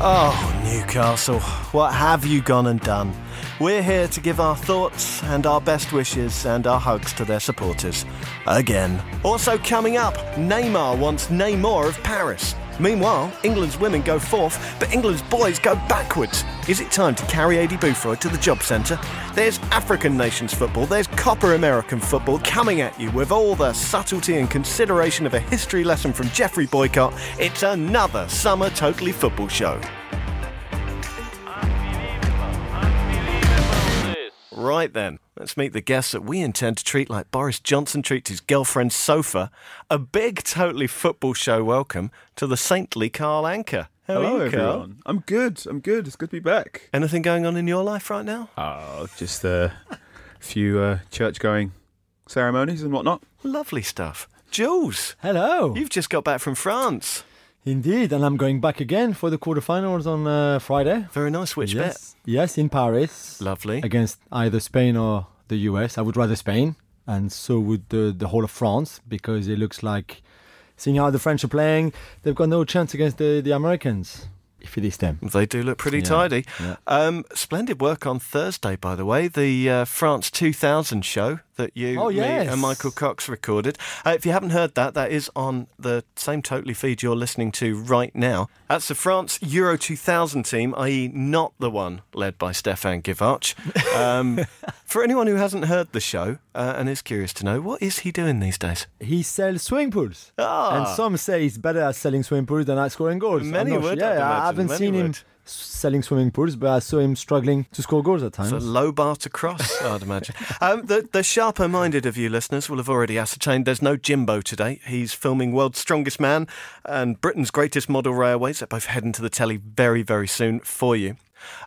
Oh, Newcastle, what have you gone and done? We're here to give our thoughts and our best wishes and our hugs to their supporters. Again. Also coming up, Neymar wants Neymar of Paris. Meanwhile, England's women go fourth, but England's boys go backwards. Is it time to carry Aidy Boothroyd to the job centre? There's African nations football, there's Copa American football coming at you with all the subtlety and consideration of a history lesson from Geoffrey Boycott. It's another Summer Totally Football show. Right then, let's meet the guests that we intend to treat like Boris Johnson treats his girlfriend's sofa. A big, totally football show welcome to the saintly Carl Anka. How Hello, are you, Carl? everyone. I'm good. I'm good. It's good to be back. Anything going on in your life right now? Oh, just a few uh, church-going ceremonies and whatnot. Lovely stuff. Jules, Hello. you've just got back from France. Indeed, and I'm going back again for the quarterfinals on uh, Friday. Very nice. Which yes. Yes, in Paris. Lovely. Against either Spain or the US. I would rather Spain, and so would the, the whole of France, because it looks like, seeing how the French are playing, they've got no chance against the, the Americans, if it is them. They do look pretty Yeah, tidy. yeah. Um, splendid work on Thursday, by the way. The uh, France 2000 show that you, Oh, me, and Michael Cox recorded. Uh, if you haven't heard that, that is on the same Totally feed you're listening to right now. That's the France Euro 2000 team, i.e., not the one led by Stephane Guivarc'h. Um, for anyone who hasn't heard the show uh, and is curious to know, what is he doing these days? He sells swimming pools. Ah. And some say he's better at selling swimming pools than at scoring goals. Many would, sure. Yeah. I haven't Many seen him would. s- selling swimming pools, but I saw him struggling to score goals at times. It's a low bar to cross, I'd imagine. Um, the, the sharper minded of you listeners will have already ascertained there's no Jimbo today. He's filming World's Strongest Man and Britain's Greatest Model Railways. They're both heading to the telly very, very soon for you.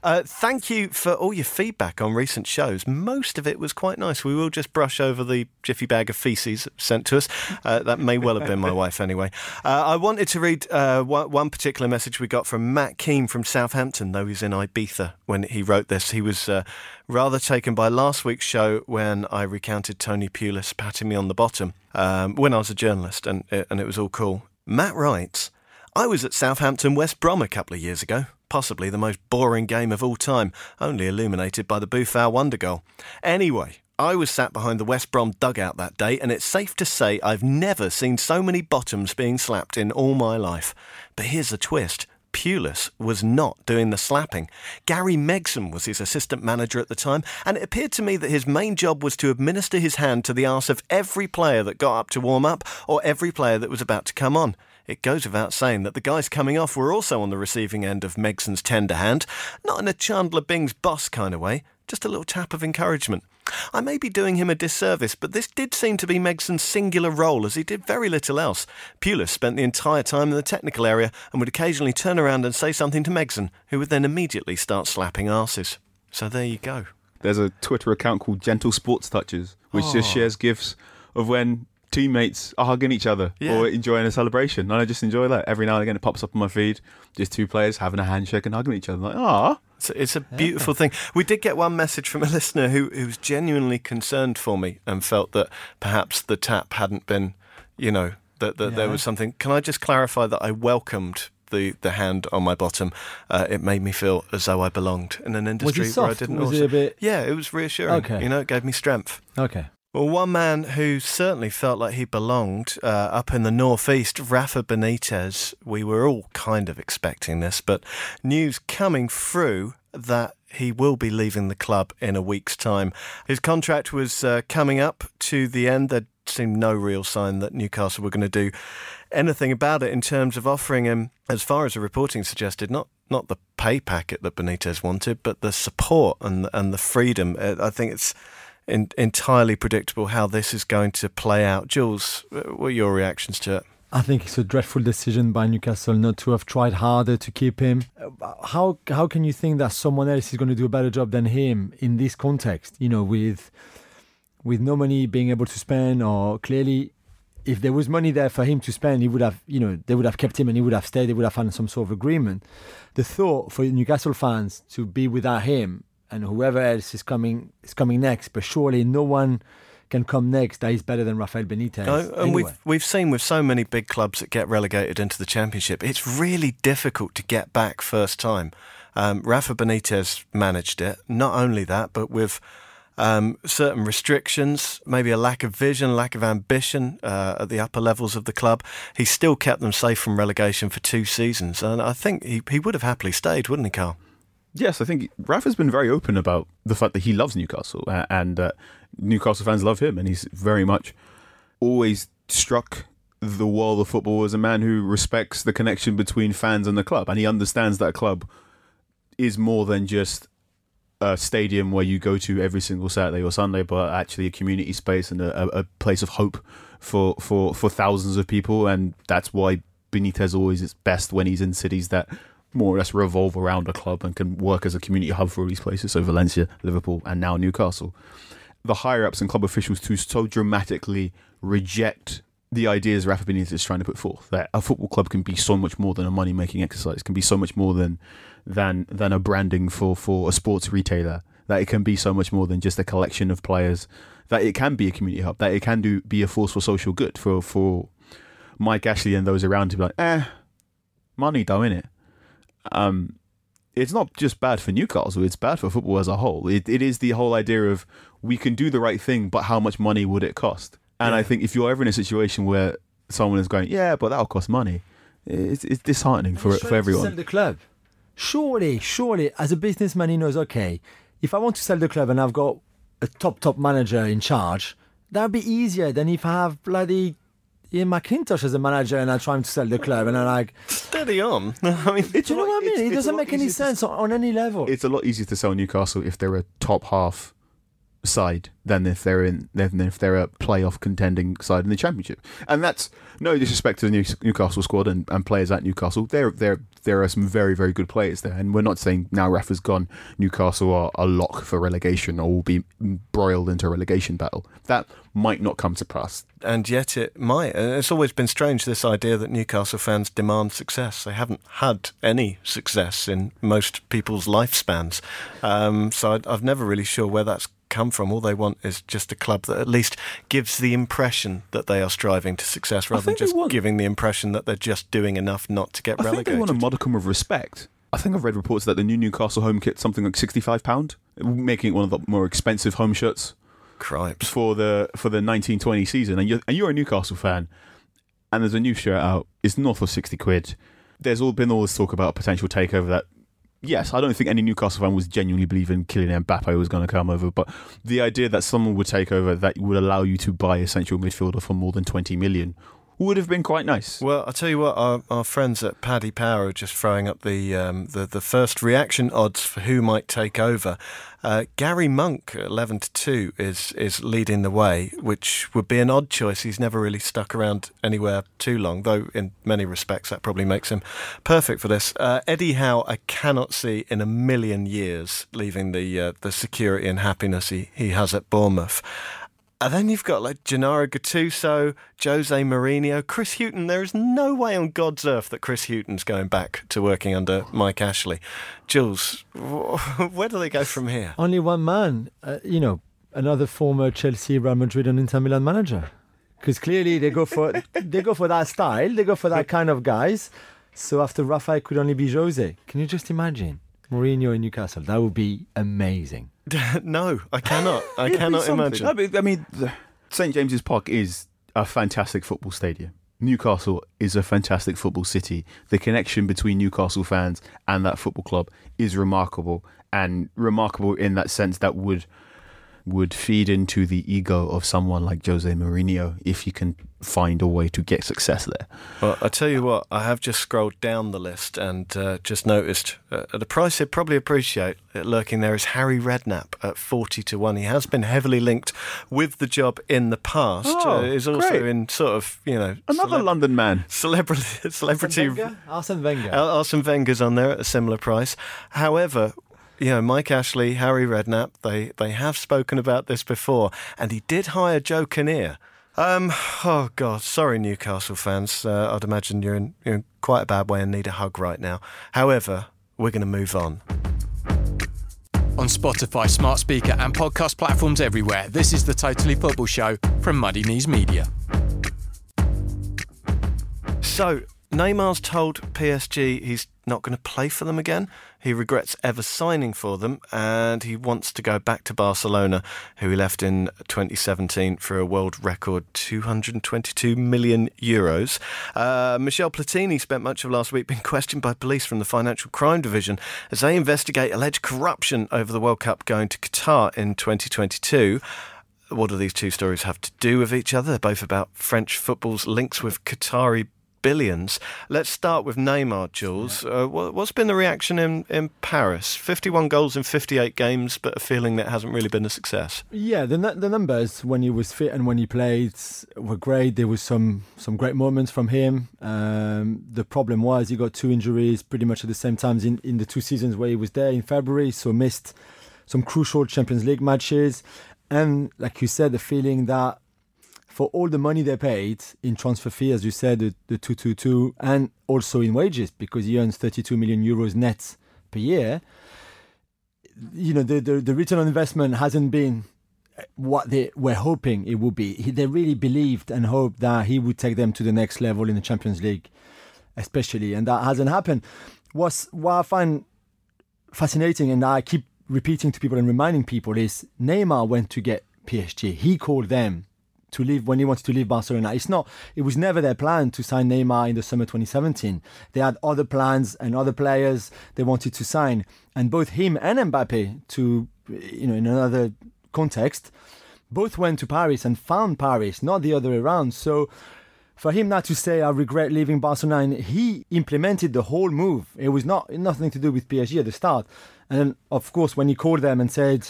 Uh, thank you for all your feedback on recent shows. Most of it was quite nice. We will just brush over the jiffy bag of feces sent to us. Uh, that may well have been my wife anyway. Uh, I wanted to read uh, one, particular message we got from Matt Keane from Southampton, though he's in Ibiza when he wrote this. He was uh, rather taken by last week's show when I recounted Tony Pulis patting me on the bottom um, when I was a journalist, and, and it was all cool. Matt writes, I was at Southampton West Brom a couple of years ago. Possibly the most boring game of all time, only illuminated by the Boufal wonder goal. Anyway, I was sat behind the West Brom dugout that day, and it's safe to say I've never seen so many bottoms being slapped in all my life. But here's the twist. Pulis was not doing the slapping. Gary Megson was his assistant manager at the time, and it appeared to me that his main job was to administer his hand to the arse of every player that got up to warm up or every player that was about to come on. It goes without saying that the guys coming off were also on the receiving end of Megson's tender hand, not in a Chandler Bing's boss kind of way, just a little tap of encouragement. I may be doing him a disservice, but this did seem to be Megson's singular role, as he did very little else. Pulis spent the entire time in the technical area and would occasionally turn around and say something to Megson, who would then immediately start slapping arses. So there you go. There's a Twitter account called Gentle Sports Touches, which Oh. just shares gifs of when teammates are hugging each other Yeah. or enjoying a celebration. And I just enjoy that. Every now and again, it pops up on my feed. Just two players having a handshake and hugging each other. like, ah, It's a, it's a beautiful thing. We did get one message from a listener who, who was genuinely concerned for me and felt that perhaps the tap hadn't been, you know, that, that there was something. Can I just clarify that I welcomed the, the hand on my bottom? Uh, it made me feel as though I belonged in an industry where I soft? didn't. Was also- it a bit- Yeah, it was reassuring. Okay. You know, it gave me strength. Okay. Well, one man who certainly felt like he belonged uh, up in the northeast, Rafa Benitez. We were all kind of expecting this, but news coming through that he will be leaving the club in a week's time. His contract was uh, coming up to the end. There seemed no real sign that Newcastle were going to do anything about it in terms of offering him, as far as the reporting suggested, not not the pay packet that Benitez wanted, but the support and and the freedom. Uh, I think it's in, entirely predictable how this is going to play out. Jules, uh, what are your reactions to it? I think it's a dreadful decision by Newcastle not to have tried harder to keep him. Uh, How how can you think that someone else is going to do a better job than him in this context? You know, with with no money being able to spend, or clearly, if there was money there for him to spend, he would have, you know, they would have kept him and he would have stayed. They would have found some sort of agreement. The thought for Newcastle fans to be without him and whoever else is coming is coming next, but surely no one can come next that is better than Rafael Benitez. Oh, and anyway. we've we've seen with so many big clubs that get relegated into the championship, it's really difficult to get back first time. Um, Rafa Benitez managed it. Not only that, but with um, certain restrictions, maybe a lack of vision, lack of ambition uh, at the upper levels of the club, he still kept them safe from relegation for two seasons. And I think he, he would have happily stayed, wouldn't he, Carl? Yes, I think Rafa's been very open about the fact that he loves Newcastle uh, and uh, Newcastle fans love him, and he's very much always struck the world of football as a man who respects the connection between fans and the club, and he understands that a club is more than just a stadium where you go to every single Saturday or Sunday, but actually a community space and a, a place of hope for, for, for thousands of people, and that's why Benitez always is best when he's in cities that more or less revolve around a club and can work as a community hub for all these places. So Valencia, Liverpool, and now Newcastle. The higher ups and club officials to so dramatically reject the ideas Rafa Benitez is trying to put forth that a football club can be so much more than a money making exercise, can be so much more than than than a branding for for a sports retailer. That it can be so much more than just a collection of players. That it can be a community hub. That it can do be a force for social good for for Mike Ashley and those around to be like, eh, money though, innit? Um, it's not just bad for Newcastle; it's bad for football as a whole. It it is the whole idea of we can do the right thing, but how much money would it cost? And Yeah. I think if you're ever in a situation where someone is going, yeah, but that'll cost money, it's it's disheartening for for everyone. Sell the club. Surely, surely, as a businessman, he knows. Okay, if I want to sell the club and I've got a top top manager in charge, that would be easier than if I have bloody Ian McIntosh as a manager and I'm trying to sell the club and I'm like, Steady on. I mean, do you know what I mean? It doesn't make any easier to sense on, on any level. It's a lot easier to sell Newcastle if they're a top half side than if they're in than if they're a playoff contending side in the championship. And that's no disrespect to the New- Newcastle squad and, and players at Newcastle. There there there are some very very good players there, and we're not saying now Rafa's gone. Newcastle are a lock for relegation or will be broiled into a relegation battle. That might not come to pass. and yet it might. It's always been strange this idea that Newcastle fans demand success. They haven't had any success in most people's lifespans, um, so I've never really sure where that's come from. All they want is just a club that at least gives the impression that they are striving to success, rather than just want- giving the impression that they're just doing enough not to get I think relegated. they want a modicum of respect. I think I've read reports that the new Newcastle home kit's something like sixty-five pound, making it one of the more expensive home shirts. Cripes. for the for the 1920 season and you're, and you're a Newcastle fan and there's a new shirt out it's north of 60 quid there's all been all this talk about a potential takeover that yes I don't think any Newcastle fan was genuinely believing Kylian Mbappe was going to come over but the idea that someone would take over that would allow you to buy a central midfielder for more than 20 million would have been quite nice Well, I'll tell you what, our, our friends at Paddy Power are just throwing up the, um, the the first reaction odds for who might take over. Uh, Gary Monk, 11 to 2, is, is leading the way, which would be an odd choice. He's never really stuck around anywhere too long, though in many respects that probably makes him perfect for this. Uh, Eddie Howe, I cannot see in a million years leaving the, uh, the security and happiness he, he has at Bournemouth. And then you've got like Gennaro Gattuso, Jose Mourinho, Chris Hughton. There is no way on God's earth that Chris Hughton's going back to working under Mike Ashley. Jules, where do they go from here? Only one man, uh, you know, another former Chelsea, Real Madrid, and Inter Milan manager. Because clearly they go for they go for that style, they go for that kind of guys. So after Rafa, could only be Jose. Can you just imagine Mourinho in Newcastle? That would be amazing. no, I cannot. I cannot imagine. I mean, I mean, the- St James's Park is a fantastic football stadium. Newcastle is a fantastic football city. The connection between Newcastle fans and that football club is remarkable, and remarkable in that sense that would would feed into the ego of someone like Jose Mourinho if you can find a way to get success there. Well, I tell you what, I have just scrolled down the list and uh, just noticed uh, at a price you'd probably appreciate uh, lurking there is Harry Redknapp at 40 to 1. He has been heavily linked with the job in the past. Oh, uh, is also great. in sort of, you know, Another celeb- London man. celebrity celebrity Arsene Wenger. Al- Arsene Wenger's on there at a similar price. However, you know, Mike Ashley, Harry Redknapp, they, they have spoken about this before, and he did hire Joe Kinnear. Um, oh God, sorry, Newcastle fans. Uh, I'd imagine you're in, you're in quite a bad way and need a hug right now. However, we're going to move on. On Spotify, smart speaker, and podcast platforms everywhere, this is the Totally Football Show from Muddy Knees Media. So, Neymar's told PSG he's not going to play for them again. He regrets ever signing for them and he wants to go back to Barcelona, who he left in 2017 for a world record 222 million euros. Uh, Michel Platini spent much of last week being questioned by police from the Financial Crime Division as they investigate alleged corruption over the World Cup going to Qatar in 2022 what do these two stories have to do with each other? They're both about French football's links with Qatari billions. Let's start with Neymar, Jules. Uh, what's been the reaction in, in Paris? 51 goals in 58 games, but a feeling that hasn't really been a success. Yeah, the the numbers when he was fit and when he played were great. There was some some great moments from him. Um, the problem was he got two injuries pretty much at the same time in, in the two seasons where he was there in February, so missed some crucial Champions League matches. And like you said, the feeling that for all the money they paid in transfer fee, as you said, the, the 222, and also in wages, because he earns 32 million euros net per year, you know, the, the, the return on investment hasn't been what they were hoping it would be. They really believed and hoped that he would take them to the next level in the Champions League, especially, and that hasn't happened. What's, what I find fascinating, and I keep repeating to people and reminding people, is Neymar went to get PSG. He called them to leave when he wanted to leave Barcelona. It's not. It was never their plan to sign Neymar in the summer 2017. They had other plans and other players they wanted to sign, and both him and Mbappe, to you know, in another context, both went to Paris and found Paris, not the other way around. So. For him not to say I regret leaving Barcelona, he implemented the whole move. It was not nothing to do with PSG at the start, and then of course when he called them and said,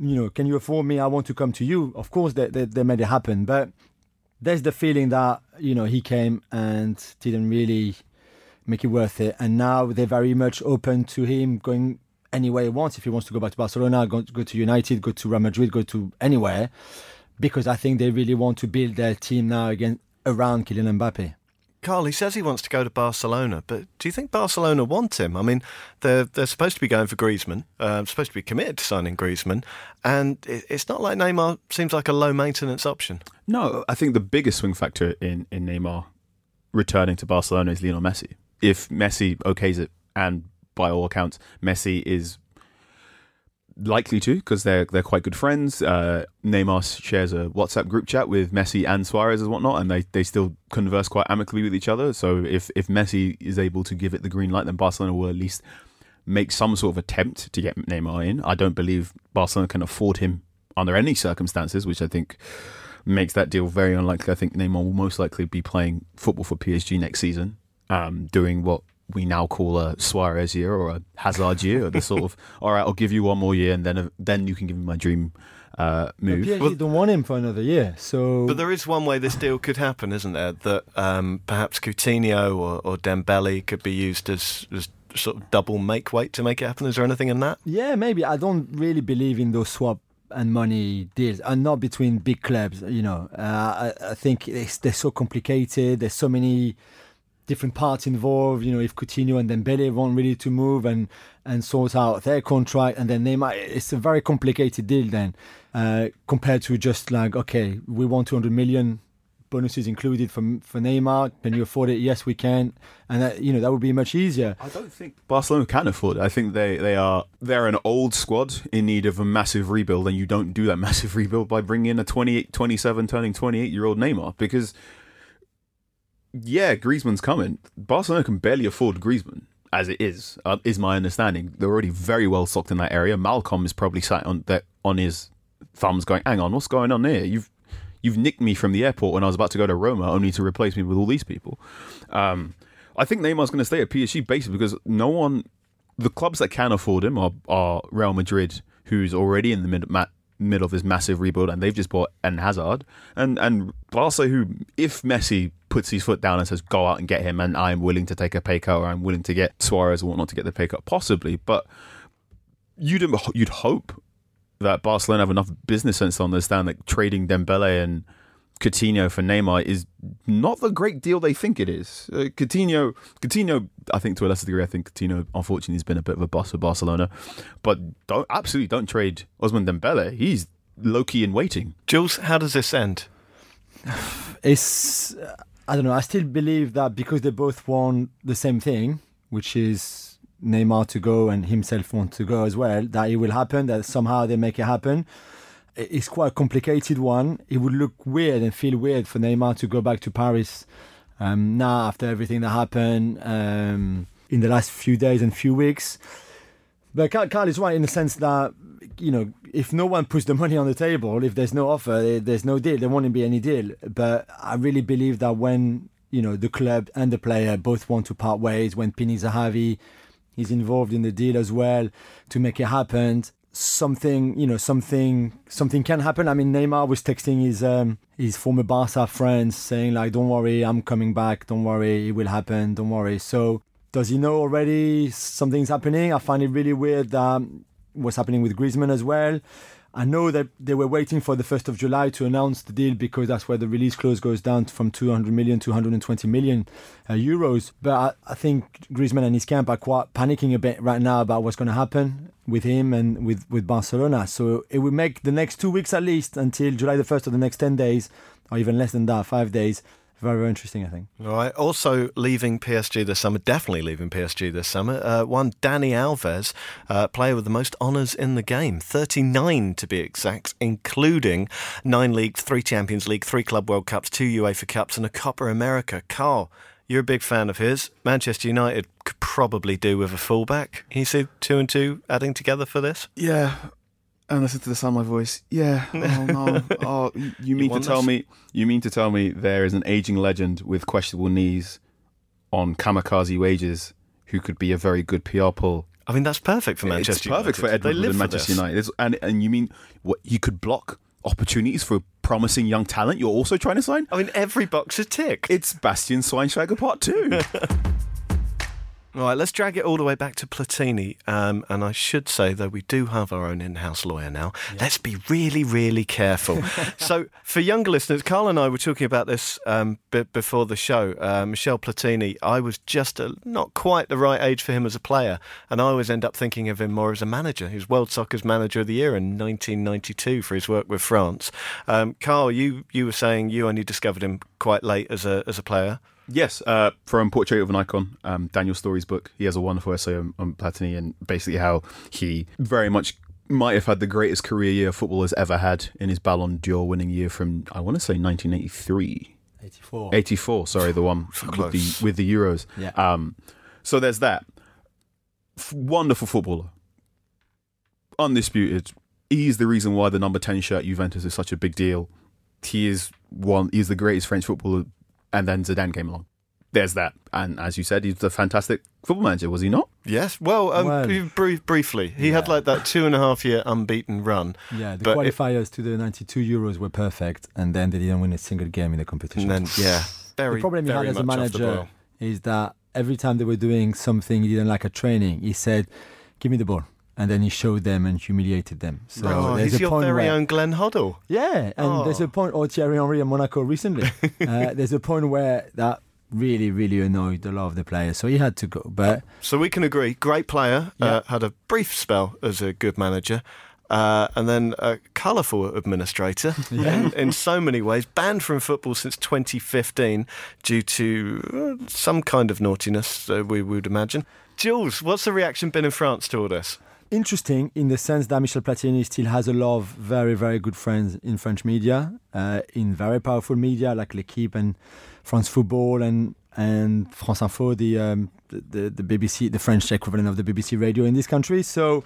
you know, can you afford me? I want to come to you. Of course, they, they, they made it happen. But there's the feeling that, you know, he came and didn't really make it worth it. And now they're very much open to him going anywhere he wants. If he wants to go back to Barcelona, go, go to United, go to Real Madrid, go to anywhere. Because I think they really want to build their team now again around Kylian Mbappe. Carl, he says he wants to go to Barcelona, but do you think Barcelona want him? I mean, they're they're supposed to be going for Griezmann, uh, supposed to be committed to signing Griezmann, and it's not like Neymar seems like a low maintenance option. No, I think the biggest swing factor in in Neymar returning to Barcelona is Lionel Messi. If Messi okays it, and by all accounts, Messi is likely to because they're they're quite good friends. Uh, Neymar shares a WhatsApp group chat with Messi and Suarez and whatnot, and they, they still converse quite amicably with each other. So if if Messi is able to give it the green light, then Barcelona will at least make some sort of attempt to get Neymar in. I don't believe Barcelona can afford him under any circumstances, which I think makes that deal very unlikely. I think Neymar will most likely be playing football for PSG next season, um, doing what we now call a Suarez year or a Hazard year, or the sort of all right, I'll give you one more year, and then then you can give me my dream uh, move. But PSG don't want him for another year, so. But there is one way this deal could happen, isn't there? That um, perhaps Coutinho or, or Dembele could be used as, as sort of double make weight to make it happen. Is there anything in that? Yeah, maybe. I don't really believe in those swap and money deals, and not between big clubs. You know, uh, I, I think they're so complicated. There's so many different parts involved. You know, if Coutinho and Dembele want really to move and and sort out their contract, and then they might. It's a very complicated deal then, uh, compared to just like okay, we want 200 million bonuses included for for Neymar. Can you afford it? Yes, we can, and that, you know that would be much easier. I don't think Barcelona can afford it. I think they they are they're an old squad in need of a massive rebuild, and you don't do that massive rebuild by bringing in a 28, 27, turning 28 year old Neymar because yeah, Griezmann's coming. Barcelona can barely afford Griezmann as it is. Uh, is my understanding. They're already very well stocked in that area. Malcom is probably sat on that on his thumbs, going, "Hang on, what's going on here? You've you've nicked me from the airport when I was about to go to Roma, only to replace me with all these people." Um, I think Neymar's going to stay at PSG basically because no one, the clubs that can afford him are, are Real Madrid, who's already in the mid, middle of this massive rebuild, and they've just bought Eden Hazard and and Barca, who if Messi puts his foot down and says go out and get him, and I'm willing to take a pay cut, or I'm willing to get Suarez or whatnot to get the pay cut, possibly, but you'd you'd hope that Barcelona have enough business sense to understand that trading Dembele and Coutinho for Neymar is not the great deal they think it is. Uh, Coutinho, Coutinho, I think to a lesser degree, I think Coutinho unfortunately has been a bit of a boss for Barcelona, but don't absolutely don't trade Ousmane Dembele. He's low key in waiting. Jules, how does this end? It's I don't know. I still believe that because they both want the same thing, which is Neymar to go and himself want to go as well, that it will happen. That somehow they make it happen. It's quite a complicated one. It would look weird and feel weird for Neymar to go back to Paris um, now after everything that happened um, in the last few days and few weeks. But Carl is right in the sense that you know if no one puts the money on the table, if there's no offer, there's no deal. There won't be any deal. But I really believe that when you know the club and the player both want to part ways, when Pini Zahavi is involved in the deal as well to make it happen, something you know something something can happen. I mean, Neymar was texting his um, his former Barca friends saying like, "Don't worry, I'm coming back. Don't worry, it will happen. Don't worry." So does he know already something's happening? I find it really weird that what's happening with Griezmann as well. I know that they were waiting for the 1st of July to announce the deal because that's where the release clause goes down from 200 million to 120 million uh, euros. But I, I, think Griezmann and his camp are quite panicking a bit right now about what's going to happen with him and with, with Barcelona. So it will make the next two weeks at least until July the 1st or the next 10 days, or even less than that, five days, very, very interesting, I think. All right. Also, leaving PSG this summer, definitely leaving PSG this summer. Uh, one, Dani Alves, uh, player with the most honours in the game, 39 to be exact, including nine leagues, three Champions League, three Club World Cups, two UEFA Cups, and a Copa America. Carl, you're a big fan of his. Manchester United could probably do with a fullback. You see two and two adding together for this? Yeah, and listen to the sound of my voice. Yeah. Oh no. oh, you mean you to tell me? You mean to tell me there is an aging legend with questionable knees on kamikaze wages who could be a very good PR pull? I mean, that's perfect for Manchester. It's perfect United. for Ed Woodward and Manchester. United. It's, and and you mean what? You could block opportunities for promising young talent. You're also trying to sign. I mean, every box is ticked. It's Bastian Schweinsteiger Part Two. All right, let's drag it all the way back to Platini. Um, and I should say, though, we do have our own in house lawyer now. Yeah. Let's be really, really careful. so, for younger listeners, Carl and I were talking about this um, b- before the show. Uh, Michel Platini, I was just a, not quite the right age for him as a player. And I always end up thinking of him more as a manager. He was World Soccer's Manager of the Year in 1992 for his work with France. Um, Carl, you, you were saying you only discovered him quite late as a, as a player. Yes, uh, from Portrait of an Icon, um, Daniel Storey's book. He has a wonderful essay on, on Platini and basically how he very much might have had the greatest career year football has ever had in his Ballon d'Or winning year from, I want to say, 1983. 84. 84, sorry, the one so with, the, with the Euros. Yeah. Um, so there's that. F- wonderful footballer. Undisputed. He's the reason why the number 10 shirt Juventus is such a big deal. He is one. He's the greatest French footballer and then Zidane came along. There's that, and as you said, he's a fantastic football manager, was he not? Yes. Well, um, well briefly, he yeah. had like that two and a half year unbeaten run. Yeah, the qualifiers it, to the 92 Euros were perfect, and then they didn't win a single game in the competition. And then, yeah, very, the problem he had as a manager is that every time they were doing something he didn't like a training, he said, "Give me the ball." And then he showed them and humiliated them. So oh, there's he's a your point very where, own Glenn Hoddle. Yeah, and oh. there's a point, or Thierry Henry in Monaco recently. uh, there's a point where that really, really annoyed a lot of the players, so he had to go. But so we can agree, great player, uh, yeah. uh, had a brief spell as a good manager. Uh, and then a colourful administrator yeah. in, in, so many ways, banned from football since 2015 due to uh, some kind of naughtiness, uh, we would imagine. Jules, what's the reaction been in France to all this? Interesting in the sense that Michel Platini still has a lot of very, very good friends in French media, uh, in very powerful media like L'Equipe and France Football and and France Info, the, um, the, the BBC, the French equivalent of the BBC radio in this country. So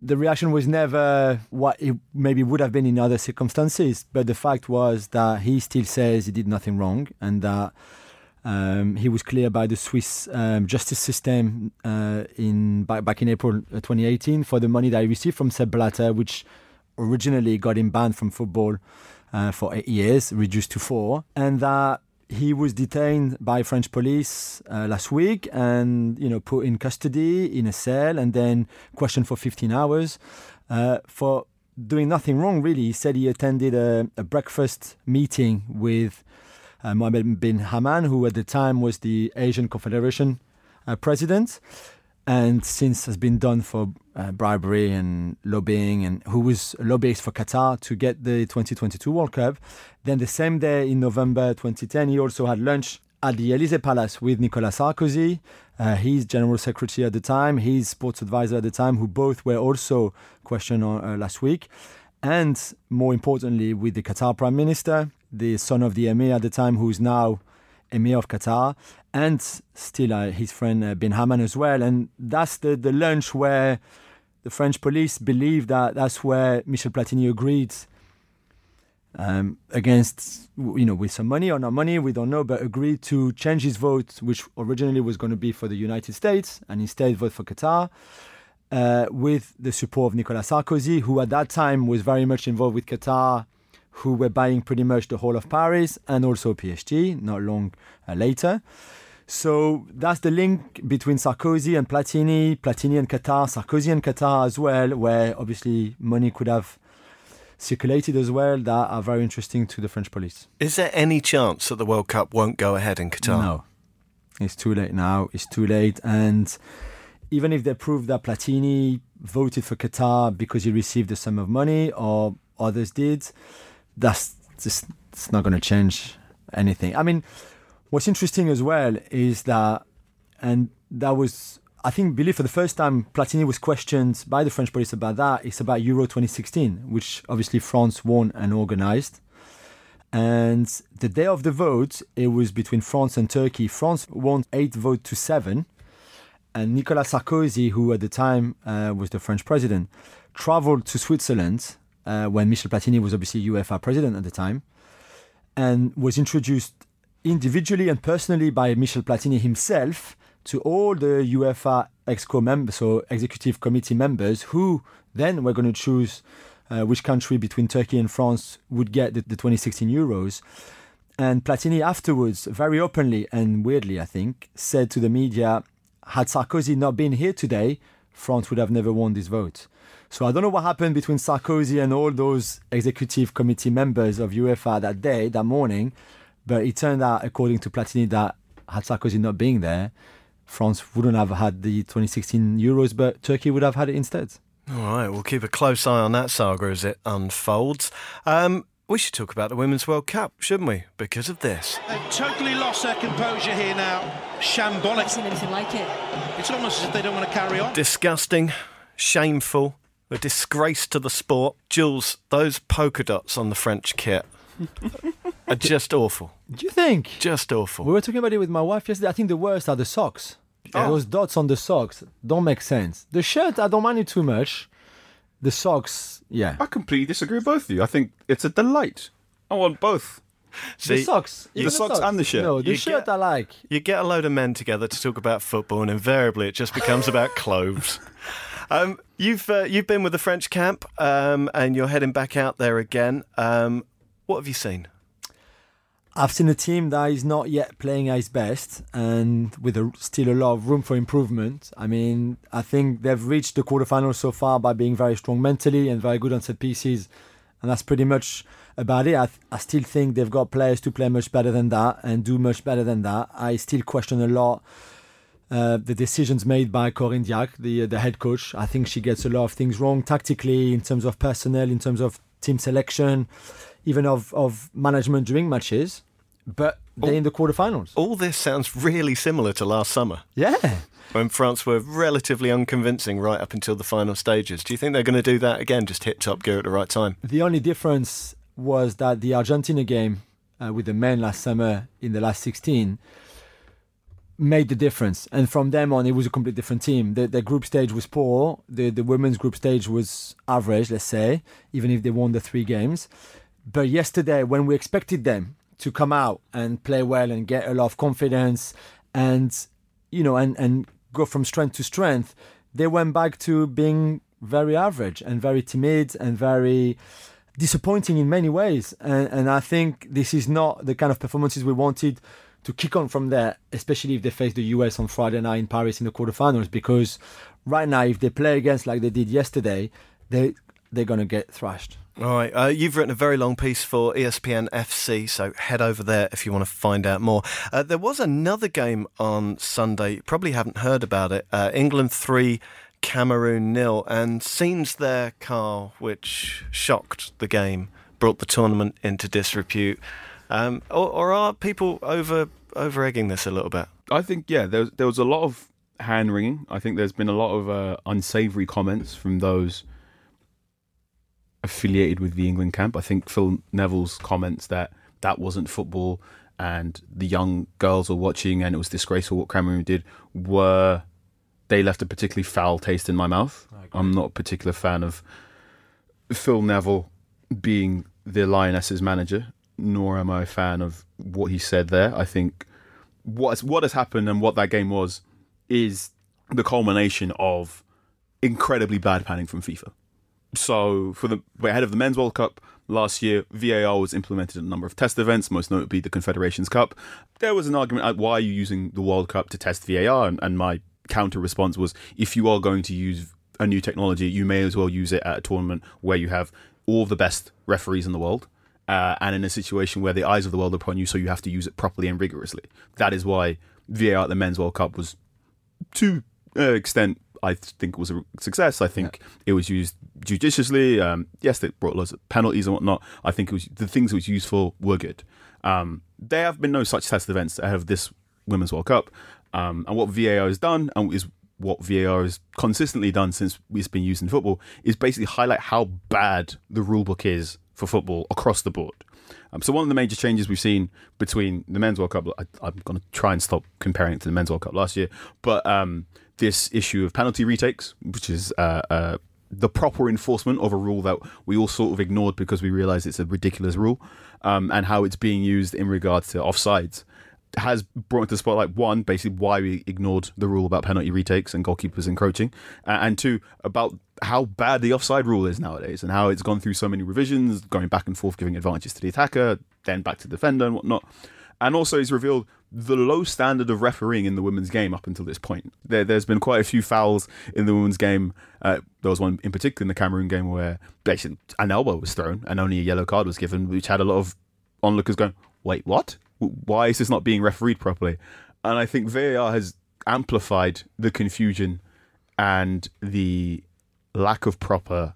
the reaction was never what it maybe would have been in other circumstances. But the fact was that he still says he did nothing wrong and that um, he was cleared by the Swiss um, justice system uh, in back, back in April uh, 2018 for the money that he received from Sepp Blatter, which originally got him banned from football uh, for eight years, reduced to four, and that he was detained by French police uh, last week and you know put in custody in a cell and then questioned for 15 hours uh, for doing nothing wrong, really. He said he attended a, a breakfast meeting with uh, Mohammed bin Hammam, who at the time was the Asian Confederation uh, president, and since has been done for uh, bribery and lobbying, and who was a lobbyist for Qatar to get the 2022 World Cup. Then the same day in November 2010, he also had lunch at the Elysee Palace with Nicolas Sarkozy, uh, his general secretary at the time, his sports advisor at the time, who both were also questioned on, uh, last week, and more importantly, with the Qatar prime minister, the son of the emir at the time, who's now emir of Qatar, and still uh, his friend uh, bin Hammam as well. And that's the, the lunch where the French police believe that that's where Michel Platini agreed um, against, you know, with some money or not money, we don't know, but agreed to change his vote, which originally was going to be for the United States, and instead vote for Qatar. Uh, with the support of Nicolas Sarkozy, who at that time was very much involved with Qatar, who were buying pretty much the whole of Paris and also PSG not long uh, later. So that's the link between Sarkozy and Platini, Platini and Qatar, Sarkozy and Qatar as well, where obviously money could have circulated as well that are very interesting to the French police. Is there any chance that the World Cup won't go ahead in Qatar? No. It's too late now. It's too late. And even if they prove that Platini voted for Qatar because he received a sum of money or others did, that's just it's not going to change anything. I mean, what's interesting as well is that, and that was I think, believe for the first time, Platini was questioned by the French police about that. It's about Euro 2016, which obviously France won and organized. And the day of the vote, it was between France and Turkey. France won eight votes to seven. And Nicolas Sarkozy, who at the time uh, was the French president, traveled to Switzerland uh, when Michel Platini was obviously UEFA president at the time and was introduced individually and personally by Michel Platini himself to all the UEFA EXCO members, so executive committee members, who then were going to choose uh, which country between Turkey and France would get the, the 2016 Euros. And Platini afterwards, very openly and weirdly, I think, said to the media, had Sarkozy not been here today, France would have never won this vote. So I don't know what happened between Sarkozy and all those executive committee members of UEFA that day, that morning, but it turned out, according to Platini, that had Sarkozy not been there, France wouldn't have had the 2016 Euros, but Turkey would have had it instead. All right, we'll keep a close eye on that saga as it unfolds. Um, we should talk about the Women's World Cup, shouldn't we? Because of this. They've totally lost their composure here now. Shambolic. I've seen anything like it. It's almost as if they don't want to carry on. Disgusting, shameful, a disgrace to the sport. Jules, those polka dots on the French kit are just awful. Do you think? Just awful. We were talking about it with my wife yesterday. I think the worst are the socks. Oh. Those dots on the socks don't make sense. The shirt, I don't mind it too much. The socks, yeah. I completely disagree with both of you. I think it's a delight. I want both. the socks. the even socks and the shirt. No, the You shirt get- I like. You get a load of men together to talk about football, and invariably it just becomes about clothes. Um, you've uh, you've been with the French camp, um, and you're heading back out there again. Um, what have you seen? I've seen a team that is not yet playing at its best and with a, still a lot of room for improvement. I mean, I think they've reached the quarterfinals so far by being very strong mentally and very good on set pieces. And that's pretty much about it. I, I still think they've got players to play much better than that and do much better than that. I still question a lot uh, the decisions made by Corinne Diacre, the, the head coach. I think she gets a lot of things wrong tactically, in terms of personnel, in terms of team selection, even of, of management during matches. But they're in the quarterfinals. All this sounds really similar to last summer Yeah. when France were relatively unconvincing right up until the final stages. Do you think they're going to do that again? Just hit top gear at the right time? The only difference was that the Argentina game uh, with the men last summer in the last 16 made the difference. And from them on, it was a completely different team. The, the group stage was poor. The, the women's group stage was average, let's say, even if they won the three games. But yesterday, when we expected them to come out and play well and get a lot of confidence and, you know, and, and go from strength to strength, they went back to being very average and very timid and very disappointing in many ways. And, and I think this is not the kind of performances we wanted to kick on from there, especially if they face the US on Friday night in Paris in the quarterfinals. Because right now, if they play against like they did yesterday, they they're going to get thrashed. All right, uh, you've written a very long piece for ESPN FC, so head over there if you want to find out more. Uh, there was another game on Sunday, you probably haven't heard about it. Uh, England 3, Cameroon nil, and scenes there, Carl, which shocked the game, brought the tournament into disrepute. Um, or, or are people over over egging this a little bit? I think yeah, there was, there was a lot of hand wringing. I think there's been a lot of uh, unsavoury comments from those affiliated with the England camp. I think Phil Neville's comments that that wasn't football and the young girls were watching and it was disgraceful what Cameroon did were they left a particularly foul taste in my mouth. I'm not a particular fan of Phil Neville being the Lionesses manager, nor am I a fan of what he said there. I think what what has happened and what that game was is the culmination of incredibly bad planning from FIFA. So for the ahead of the Men's World Cup last year, VAR was implemented in a number of test events, most notably the Confederations Cup. There was an argument like why are you using the World Cup to test VAR, and, and my counter response was if you are going to use a new technology, you may as well use it at a tournament where you have all the best referees in the world. Uh, and in a situation where the eyes of the world are upon you, so you have to use it properly and rigorously. That is why VAR at the Men's World Cup was, to an extent, I think it was a success. I think it was used judiciously. Um, yes, it brought lots of penalties and whatnot. I think it was the things it was used for were good. Um, there have been no such test events ahead of this Women's World Cup. Um, and what VAR has done, and is what VAR has consistently done since it's been used in football, is basically highlight how bad the rule book is for football across the board. Um, so one of the major changes we've seen between the Men's World Cup, I, I'm going to try and stop comparing it to the Men's World Cup last year, but um, this issue of penalty retakes, which is uh, uh, the proper enforcement of a rule that we all sort of ignored because we realised it's a ridiculous rule, um, and how it's being used in regards to offsides has brought into the spotlight one, basically why we ignored the rule about penalty retakes and goalkeepers encroaching, uh, and two, about how bad the offside rule is nowadays and how it's gone through so many revisions, going back and forth, giving advantages to the attacker, then back to the defender and whatnot. And also, it's revealed the low standard of refereeing in the women's game up until this point. There, there's been quite a few fouls in the women's game. Uh, there was one in particular in the Cameroon game where basically an elbow was thrown and only a yellow card was given, which had a lot of onlookers going, wait, what? Why is this not being refereed properly? And I think VAR has amplified the confusion and the lack of proper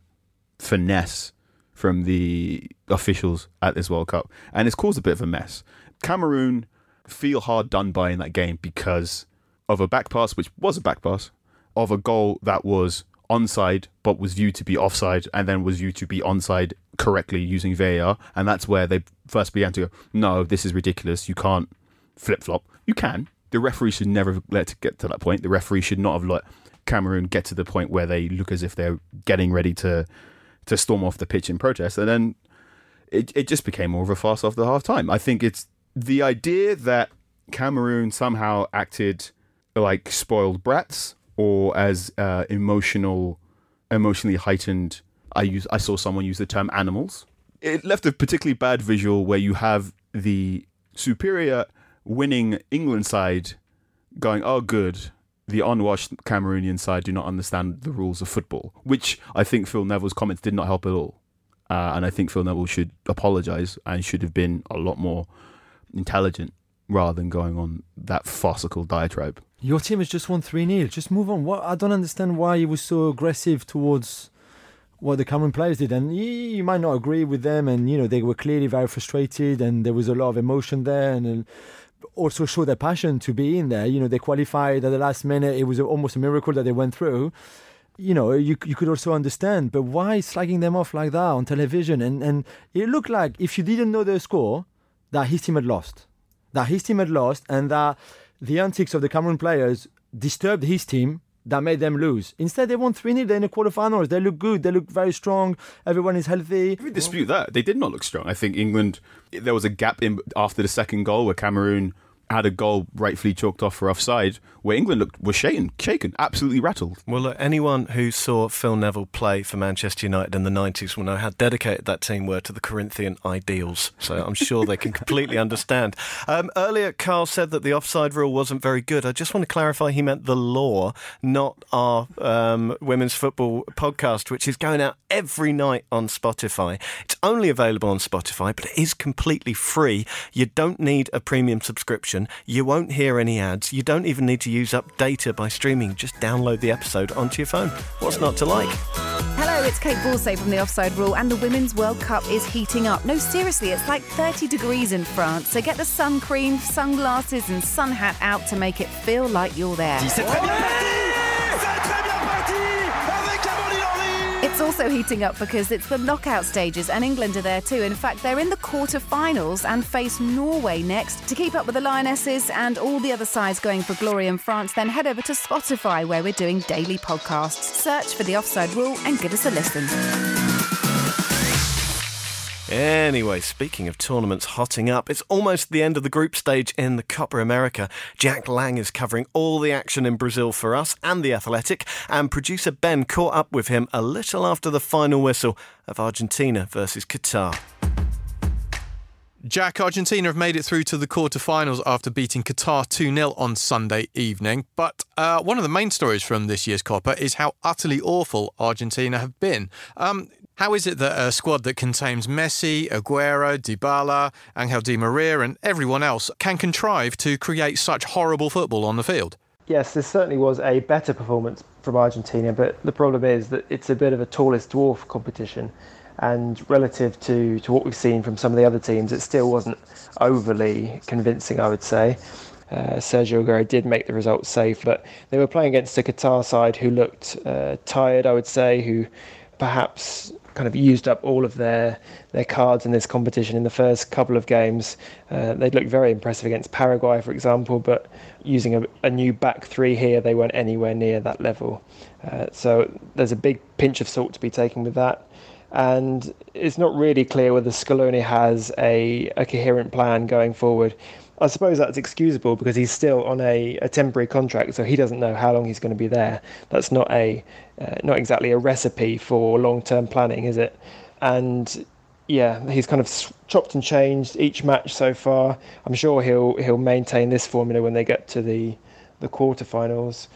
finesse from the officials at this World Cup. And it's caused a bit of a mess. Cameroon feel hard done by in that game because of a back pass, which was a back pass, of a goal that was onside but was viewed to be offside and then was viewed to be onside correctly using VAR. And that's where they first began to go, no, this is ridiculous. You can't flip flop. You can. The referee should never have let it get to that point. The referee should not have let Cameroon get to the point where they look as if they're getting ready to to storm off the pitch in protest. And then it, it just became more of a farce after half time. I think it's the idea that Cameroon somehow acted like spoiled brats or as uh, emotional, emotionally heightened. I use I saw someone use the term animals. It left a particularly bad visual where you have the superior winning England side going, "Oh, good." The unwashed Cameroonian side do not understand the rules of football, which I think Phil Neville's comments did not help at all. Uh, and I think Phil Neville should apologise and should have been a lot more intelligent rather than going on that farcical diatribe. Your team has just won 3 0. Just move on. What I don't understand why he was so aggressive towards what the Cameroon players did. And you, might not agree with them, and you know, they were clearly very frustrated, and there was a lot of emotion there, and. and also show their passion to be in there. You know, they qualified at the last minute. It was almost a miracle that they went through. You know, you you could also understand, but why slagging them off like that on television? And and it looked like if you didn't know the score, that his team had lost, that his team had lost, and that the antics of the Cameroon players disturbed his team. That made them lose. Instead, they won 3 0. They're in the quarterfinals. They look good. They look very strong. Everyone is healthy. We dispute that. They did not look strong. I think England, there was a gap in after the second goal where Cameroon had a goal rightfully chalked off for offside, where England looked was shaken, shaken, absolutely rattled. Well, look, anyone who saw Phil Neville play for Manchester United in the 90s will know how dedicated that team were to the Corinthian ideals. So I'm sure they can completely understand. Um, earlier, Carl said that the offside rule wasn't very good. I just want to clarify he meant the law, not our um, women's football podcast, which is going out every night on Spotify. It's only available on Spotify, but it is completely free. You don't need a premium subscription. You won't hear any ads. You don't even need to use up data by streaming. Just download the episode onto your phone. What's not to like? Hello, it's Kait Borsay from the Offside Rule, and the Women's World Cup is heating up. No, seriously, it's like 30 degrees in France, so get the sun cream, sunglasses, and sun hat out to make it feel like you're there. It's also heating up because it's the knockout stages and England are there too. In fact, they're in the quarter-finals and face Norway next. To keep up with the Lionesses and all the other sides going for glory in France, then head over to Spotify where we're doing daily podcasts. Search for the Offside Rule and give us a listen. Anyway, speaking of tournaments hotting up, it's almost the end of the group stage in the Copa America. Jack Lang is covering all the action in Brazil for us and the Athletic, and producer Ben caught up with him a little after the final whistle of Argentina versus Qatar. Jack, Argentina have made it through to the quarterfinals after beating Qatar 2 0 on Sunday evening. But uh, one of the main stories from this year's Copa is how utterly awful Argentina have been. Um, how is it that a squad that contains Messi, Aguero, Dybala, Angel Di Maria, and everyone else can contrive to create such horrible football on the field? Yes, this certainly was a better performance from Argentina, but the problem is that it's a bit of a tallest dwarf competition. And relative to, to what we've seen from some of the other teams, it still wasn't overly convincing, I would say. Uh, Sergio Aguero did make the result safe, but they were playing against a Qatar side who looked uh, tired, I would say, who perhaps kind of used up all of their their cards in this competition in the first couple of games. Uh, they looked very impressive against Paraguay, for example, but using a, a, new back three here, they weren't anywhere near that level. Uh, so there's a big pinch of salt to be taken with that. And it's not really clear whether Scaloni has a, a coherent plan going forward. I suppose that's excusable because he's still on a, a temporary contract, so he doesn't know how long he's going to be there. That's not a uh, not exactly a recipe for long term planning, is it? And yeah, he's kind of chopped and changed each match so far. I'm sure he'll he'll maintain this formula when they get to the the quarterfinals.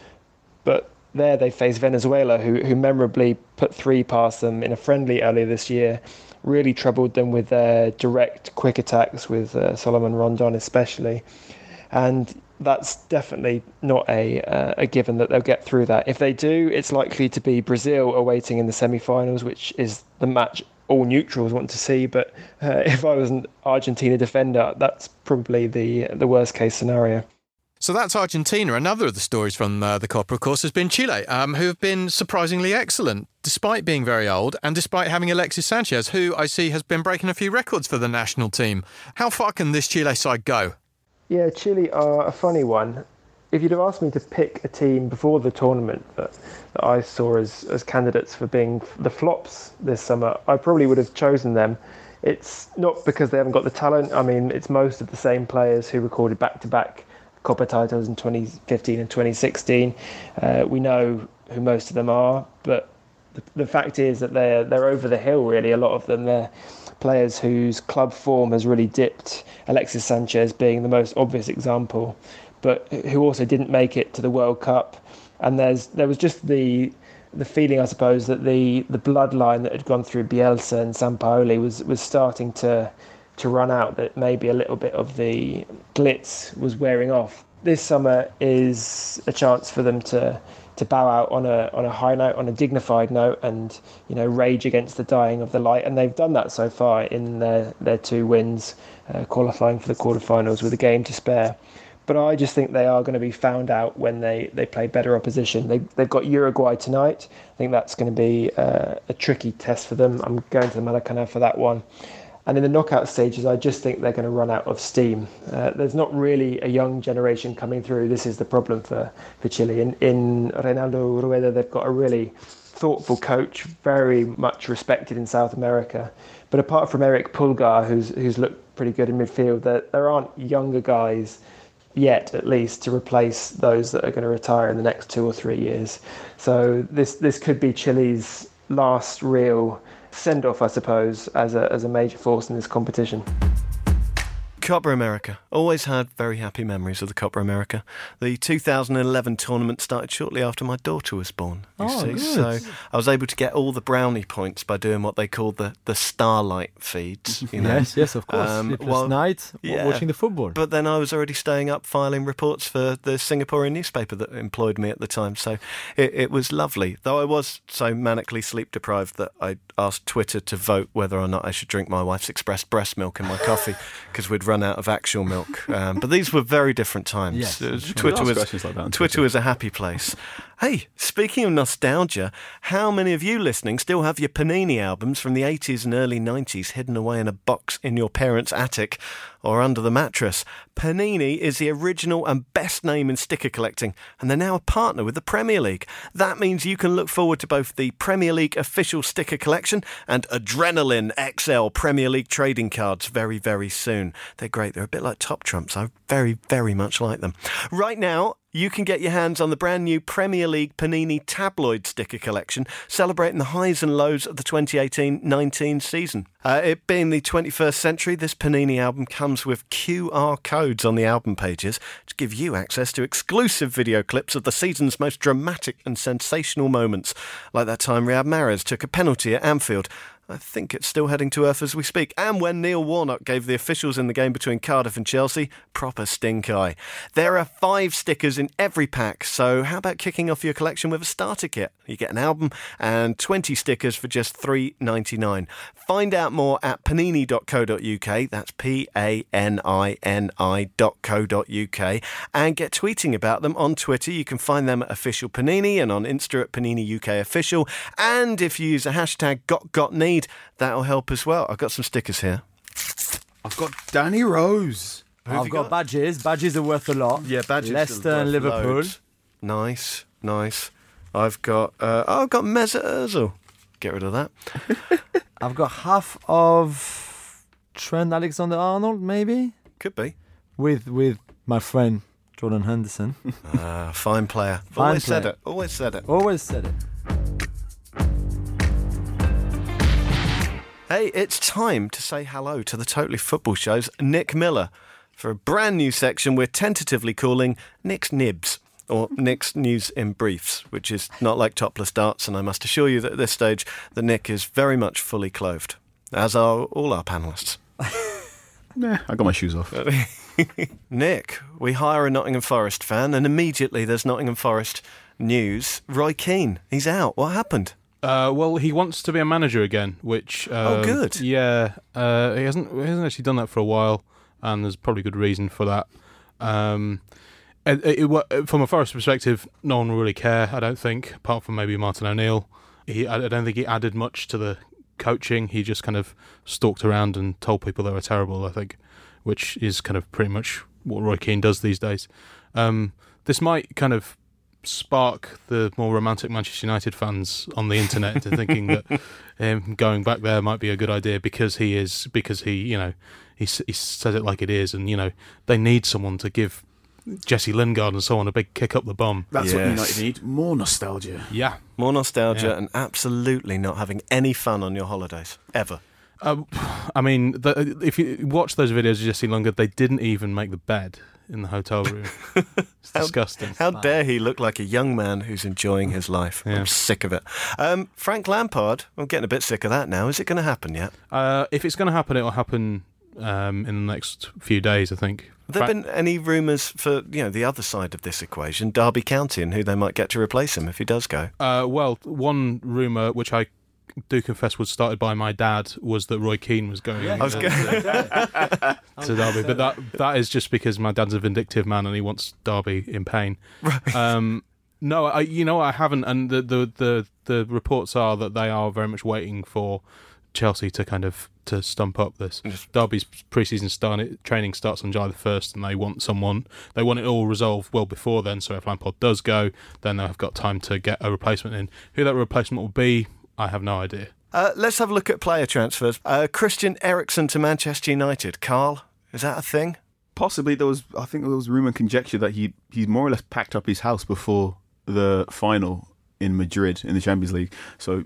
But there they face Venezuela, who who memorably put three past them in a friendly earlier this year really troubled them with their direct, quick attacks with uh, Salomon Rondon especially, and that's definitely not a uh, a given that they'll get through that. If they do, it's likely to be Brazil awaiting in the semi-finals, which is the match all neutrals want to see. But uh, if I was an Argentina defender, that's probably the the worst case scenario. So that's Argentina. Another of the stories from uh, the Copa, of course, has been Chile, um, who have been surprisingly excellent, despite being very old and despite having Alexis Sanchez, who I see has been breaking a few records for the national team. How far can this Chile side go? Yeah, Chile are a funny one. If you'd have asked me to pick a team before the tournament that, that I saw as, as candidates for being the flops this summer, I probably would have chosen them. It's not because they haven't got the talent. I mean, it's most of the same players who recorded back to back Copa titles in 2015 and 2016. Uh, we know who most of them are, but the, the, fact is that they're they're over the hill. Really, a lot of them they're players whose club form has really dipped. Alexis Sanchez being the most obvious example, but who also didn't make it to the World Cup. And there's there was just the the feeling, I suppose, that the the bloodline that had gone through Bielsa and Sampaoli was was starting to to run out that maybe a little bit of the glitz was wearing off. This summer is a chance for them to to bow out on a on a high note, on a dignified note, and you know rage against the dying of the light. And they've done that so far in their their two wins, uh, qualifying for the quarterfinals with a game to spare. But I just think they are going to be found out when they, they play better opposition. They, they've got Uruguay tonight. I think that's going to be uh, a tricky test for them. I'm going to the Maracanã for that one. And in the knockout stages, I just think they're going to run out of steam. Uh, there's not really a young generation coming through. This is the problem for, for Chile. In, in Reinaldo Rueda, they've got a really thoughtful coach, very much respected in South America. But apart from Erick Pulgar, who's, who's looked pretty good in midfield, there, there aren't younger guys yet, at least, to replace those that are going to retire in the next two or three years. So this this could be Chile's last real send off, I suppose, as a as a major force in this competition. Copa America. Always had very happy memories of the Copa America. The 2011 tournament started shortly after my daughter was born. Oh, see, good. so I was able to get all the brownie points by doing what they call the the starlight feeds. You know? Yes, yes, of course. Um, well, night, yeah. watching the football. But then I was already staying up filing reports for the Singaporean newspaper that employed me at the time. So it, it was lovely. Though I was so manically sleep deprived that I asked Twitter to vote whether or not I should drink my wife's express breast milk in my coffee because we'd run out of actual milk. Um, but these were very different times. Yes, It was- sure. Twitter was like that Twitter Twitter. was a happy place. Hey, speaking of nostalgia, how many of you listening still have your Panini albums from the 80s and early 90s hidden away in a box in your parents' attic or under the mattress? Panini is the original and best name in sticker collecting, and they're now a partner with the Premier League. That means you can look forward to both the Premier League official sticker collection and Adrenaline XL Premier League trading cards very, very soon. They're great. They're a bit like Top Trumps. I very, very much like them. Right now, you can get your hands on the brand new Premier League Panini tabloid sticker collection, celebrating the highs and lows of the 2018 19 season. Uh, it being the 21st century, this Panini album comes with QR codes on the album pages to give you access to exclusive video clips of the season's most dramatic and sensational moments, like that time Riyad Mahrez took a penalty at Anfield. I think it's still heading to earth as we speak. And when Neil Warnock gave the officials in the game between Cardiff and Chelsea proper stink eye. There are five stickers in every pack, so how about kicking off your collection with a starter kit? You get an album and 20 stickers for just $3.99. Find out more at panini.co.uk, that's P A N I N I.co.uk, and get tweeting about them on Twitter. You can find them at Official Panini and on Insta at Panini UK Official. And if you use the hashtag GotGotNeed, that'll help as well. I've got some stickers here. I've got Danny Rose. I've got, badges. Badges are worth a lot. Yeah, badges. Leicester are and Liverpool. loads. Nice, nice. I've got. Uh, oh, I've got Mesut Ozil. Get rid of that. I've got half of Trent Alexander-Arnold, maybe, Could be. with with my friend Jordan Henderson. Uh, fine player. Fine Always said it. Always said it. Always said it. Hey, it's time to say hello to the Totally Football Show's Nick Miller for a brand new section we're tentatively calling Nick's Nibs. Or Nick's News in Briefs, which is not like topless darts, and I must assure you that at this stage, the Nick is very much fully clothed, as are all our panellists. Nah, I got my shoes off. Nick, we hire a Nottingham Forest fan, and immediately there's Nottingham Forest news. Roy Keane, he's out. What happened? Uh, well, he wants to be a manager again, which Oh, um, good. Yeah, uh, he hasn't he hasn't actually done that for a while, and there's probably good reason for that. Um, it, it, from a Forest perspective, no one will really care. I don't think, apart from maybe Martin O'Neill. He, I I don't think he added much to the coaching. He just kind of stalked around and told people they were terrible. I think, which is kind of pretty much what Roy Keane does these days. Um, this might kind of spark the more romantic Manchester United fans on the internet into thinking that him going back there might be a good idea because he is because he you know he he says it like it is and you know they need someone to give Jesse Lingard and so on a big kick up the bum. That's what Yes. United need. More nostalgia. Yeah. More nostalgia Yeah. and absolutely not having any fun on your holidays, ever. Um, I mean, the, if you watch those videos of Jesse Lingard, they didn't even make the bed in the hotel room. It's How- disgusting. How dare he look like a young man who's enjoying his life? Yeah. I'm sick of it. Um, Frank Lampard, I'm getting a bit sick of that now. Is it going to happen yet? Uh, if it's going to happen, it will happen um, in the next few days, I think. Have there Fra- been any rumours for you know the other side of this equation, Derby County, and who they might get to replace him if he does go? Uh, well, one rumor which I do confess was started by my dad was that Roy Keane was going I was uh, go- to Derby, but that that is just because my dad's a vindictive man and he wants Derby in pain. Right. Um, no, I you know I haven't, and the, the the the reports are that they are very much waiting for Chelsea to kind of to stump up this. Derby's preseason start training starts on July the first, and they want someone. They want it all resolved well before then. So if Lampard does go, then they've got time to get a replacement in. Who that replacement will be, I have no idea. Uh, let's have a look at player transfers. Uh, Christian Eriksen to Manchester United. Carl, is that a thing? possibly there was. I think there was rumor and conjecture that he he more or less packed up his house before the final in Madrid in the Champions League. So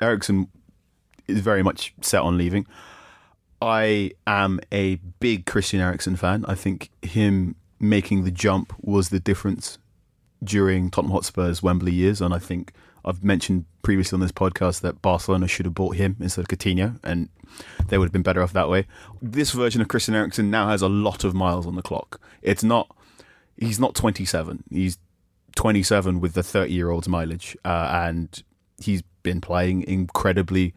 Eriksen is very much set on leaving. I am a big Christian Eriksen fan. I think him making the jump was the difference during Tottenham Hotspur's Wembley years, and I think I've mentioned previously on this podcast that Barcelona should have bought him instead of Coutinho, and they would have been better off that way. This version of Christian Eriksen now has a lot of miles on the clock. It's not. He's not 27. He's 27 with the 30 year old's mileage, uh, and he's been playing incredibly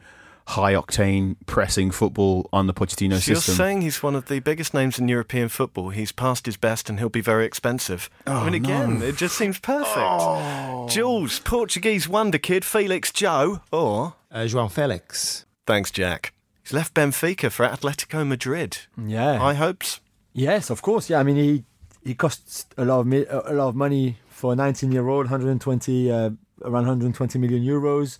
high octane pressing football on the Pochettino So you're system. saying he's one of the biggest names in European football. He's past his best and he'll be very expensive. I mean, again, it just seems perfect. Jules, Portuguese wonder kid Felix Joe, or Uh, João Felix. thanks, Jack. He's left Benfica for Atletico Madrid. Yeah. High hopes. Yes, of course. Yeah, I mean he he costs a lot of mi- a lot of money for a 19 year old, 120 uh, around 120 million euros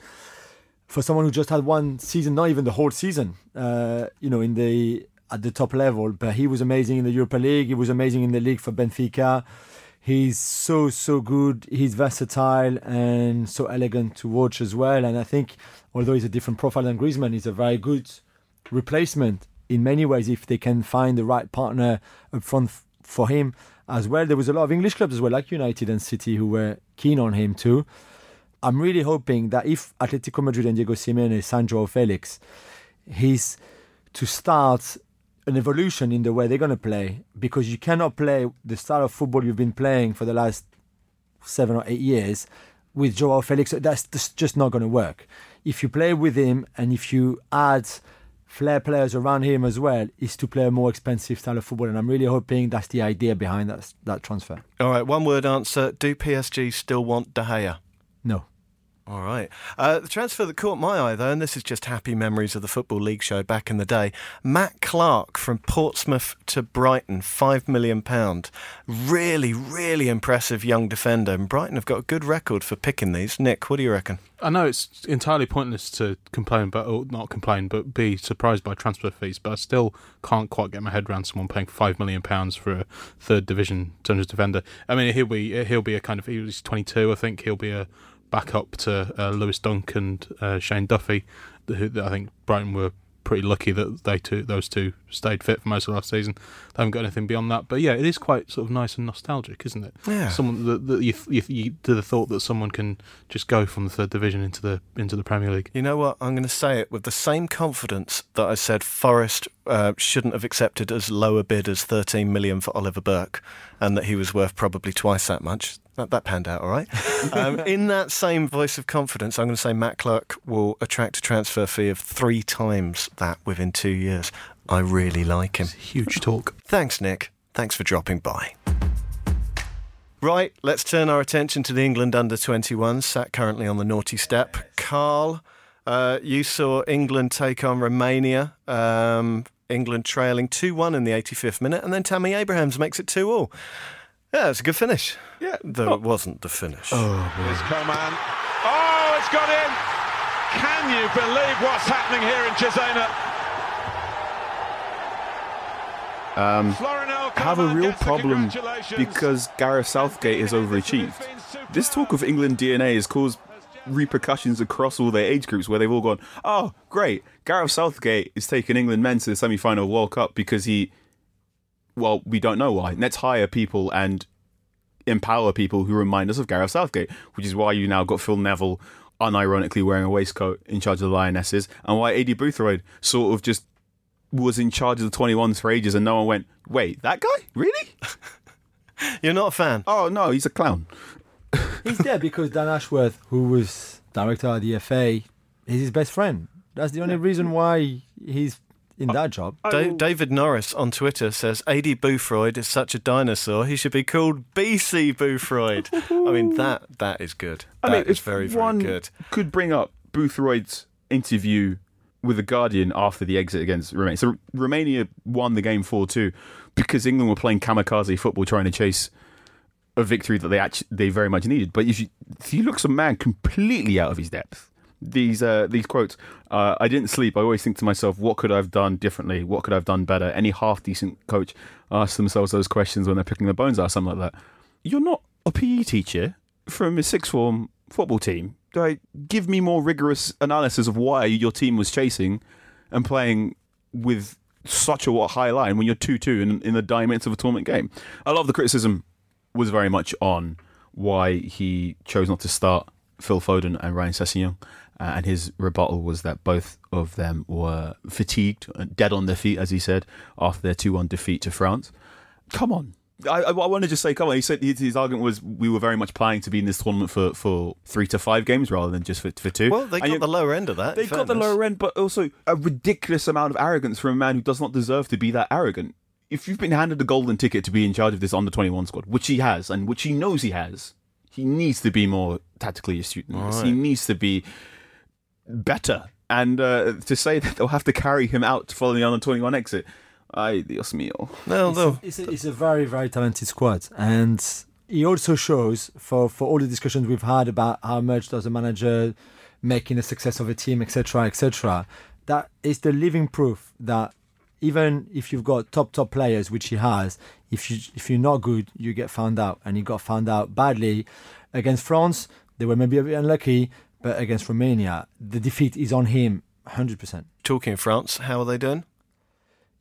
for someone who just had one season, not even the whole season. Uh, you know, in the at the top level, but he was amazing in the Europa League. He was amazing in the league for Benfica. He's so so good. He's versatile and so elegant to watch as well. And I think, although he's a different profile than Griezmann, he's a very good replacement in many ways if they can find the right partner up front f- for him as well. There was a lot of English clubs as well, like United and City, who were keen on him too. I'm really hoping that if Atletico Madrid and Diego Simeone sign Joao Felix, he's to start an evolution in the way they're going to play because you cannot play the style of football you've been playing for the last seven or eight years with Joao Felix. That's just- not going to work. If you play with him and if you add flair players around him as well, is to play a more expensive style of football. And I'm really hoping that's the idea behind that, that transfer. All right, one word answer. Do PSG still want De Gea? No. All right. Uh, the transfer that caught my eye, though, and this is just happy memories of the Football League show back in the day Matt Clark from Portsmouth to Brighton, £5 million. Really, really impressive young defender. And Brighton have got a good record for picking these. Nick, what do you reckon? I know it's entirely pointless to complain, but or not complain, but be surprised by transfer fees. But I still can't quite get my head around someone paying five million pounds for a third division Dungeons defender. I mean, he'll be he'll be a kind of he's 22, I think. He'll be a backup to uh, Lewis Dunk and uh, Shane Duffy. Who I think Brighton were pretty lucky that they two those two stayed fit for most of the last season. They haven't got anything beyond that. But yeah, it is quite sort of nice and nostalgic, isn't it? Yeah. Someone that, that you, you, you to the thought that someone can just go from the third division into the into the Premier League. You know what? I'm going to say it with the same confidence that I said Forest uh, shouldn't have accepted as low a bid as 13 million for Oliver Burke, and that he was worth probably twice that much. That, that panned out all right. um, in that same voice of confidence, I'm going to say Matt Clark will attract a transfer fee of three times that within two years. I really like him. Huge talk. Thanks, Nick. Thanks for dropping by. Right, let's turn our attention to the England under 21s, sat currently on the naughty step. Carl, uh, you saw England take on Romania, um, England trailing 2 1 in the 85th minute, and then Tammy Abrahams makes it 2 all. Yeah, it's a good finish. Yeah. Though it wasn't the finish. Here's Coman. Oh, it's got in! Can you believe what's happening here in Cesena? Um, have a real problem because Gareth Southgate is overachieved. This talk of England DNA has caused repercussions across all their age groups where they've all gone, oh, great, Gareth Southgate is taking England men to the semi final World Cup because he, well, we don't know why. Let's hire people and empower people who remind us of Gareth Southgate, which is why you now got Phil Neville unironically wearing a waistcoat in charge of the Lionesses, and why Aidy Boothroyd sort of just was in charge of the 21s for ages and no one went, wait, that guy? Really? You're not a fan? Oh, no, he's a clown. He's there because Dan Ashworth, who was director of the FA, is his best friend. That's the only reason why he's in that job. Da- David Norris on Twitter says AD Boothroyd is such a dinosaur, he should be called BC Boothroyd. I mean, that that is good. I That mean, is very, very one good. Could bring up Boothroyd's interview with the Guardian after the exit against Romania. So Romania won the game four two because England were playing kamikaze football, trying to chase a victory that they actually they very much needed. But if you if you look some man completely out of his depth, these uh, these quotes. Uh, I didn't sleep. I always think to myself, what could I have done differently? What could I have done better? Any half decent coach asks themselves those questions when they're picking their bones out, something like that. You're not a PE teacher from a sixth form football team. Like, give me more rigorous analysis of why your team was chasing and playing with such a high line when you're 2 2 in, in the dying of a tournament game. A lot of the criticism was very much on why he chose not to start Phil Foden and Ryan Sessegnon. Uh, and his rebuttal was that both of them were fatigued, uh, dead on their feet, as he said, after their 2 1 defeat to France. Come on. I, I, I want to just say, come on. He said his, his, argument was we were very much planning to be in this tournament for, for three to five games rather than just for, for two. Well, they got you, the lower end of that. They got the lower end, but also a ridiculous amount of arrogance from a man who does not deserve to be that arrogant. If you've been handed a golden ticket to be in charge of this under 21 squad, which he has, and which he knows he has, he needs to be more tactically astute than this. Right. He needs to be better. And uh, to say that they'll have to carry him out following the under 21 exit, ay, Dios mío. No, no. It's, a, it's a very, very talented squad. And he also shows, for, for all the discussions we've had about how much does a manager making a success of a team, etc., etc., that is the living proof that even if you've got top top players, which he has, if you if you're not good, you get found out, and he got found out badly against France. They were maybe a bit unlucky, but against Romania, the defeat is on him 100%. Talking of France, how are they doing?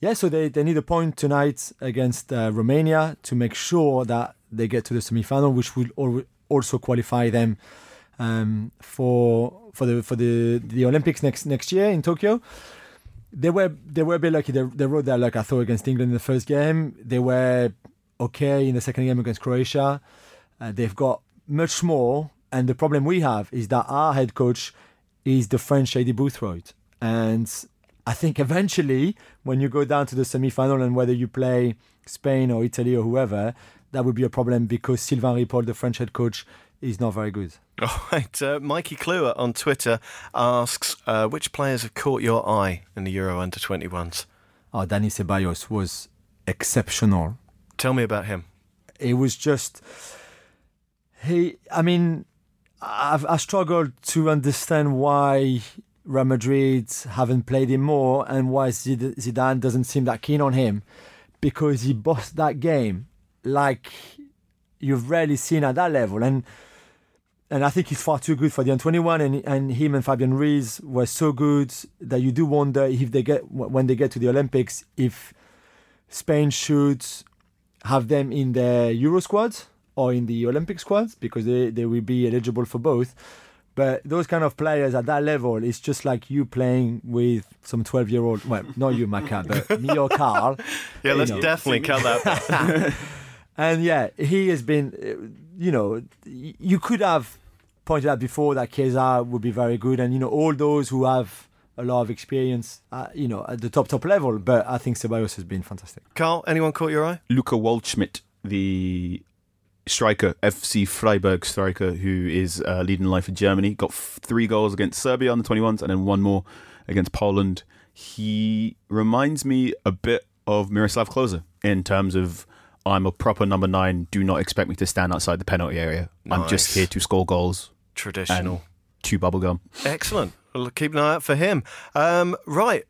Yeah, so they, they need a point tonight against uh, Romania to make sure that they get to the semi final, which will also qualify them um, for for the for the, the Olympics next next year in Tokyo. They were they were a bit lucky. They, they rode their luck, I thought, against England in the first game. They were okay in the second game against Croatia. Uh, they've got much more and the problem we have is that our head coach is the French Eddie Boothroyd. And I think eventually, when you go down to the semi final and whether you play Spain or Italy or whoever, that would be a problem because Sylvain Ripoll, the French head coach, is not very good. All right. Uh, Mikey Kluwer on Twitter asks uh, which players have caught your eye in the Euro under 21s? Oh, Dani Ceballos was exceptional. Tell me about him. It was just. He, I mean, I've, I struggled to understand why Real Madrid haven't played him more and why Zidane doesn't seem that keen on him because he bossed that game like you've rarely seen at that level. And and I think he's far too good for the N21 and, and him and Fabian Ruiz were so good that you do wonder if they get when they get to the Olympics if Spain should have them in their Euro squads or in the Olympic squads because they, they will be eligible for both. But those kind of players at that level, it's just like you playing with some 12 year old. Well, not you, Maka, but me or Carl. Yeah, let's know. definitely cut that. and yeah, he has been, you know, you could have pointed out before that Chiesa would be very good. And, you know, all those who have a lot of experience, uh, you know, at the top, top level. But I think Ceballos has been fantastic. Carl, anyone caught your eye? Luca Waldschmidt, the striker, FC Freiburg striker, who is uh, leading life in Germany. Got f- three goals against Serbia on the 21s and then one more against Poland. He reminds me a bit of Miroslav Klose in terms of I'm a proper number nine. Do not expect me to stand outside the penalty area. Nice. I'm just here to score goals. Traditional. chew bubblegum. Excellent. We'll keep an eye out for him. Um, right.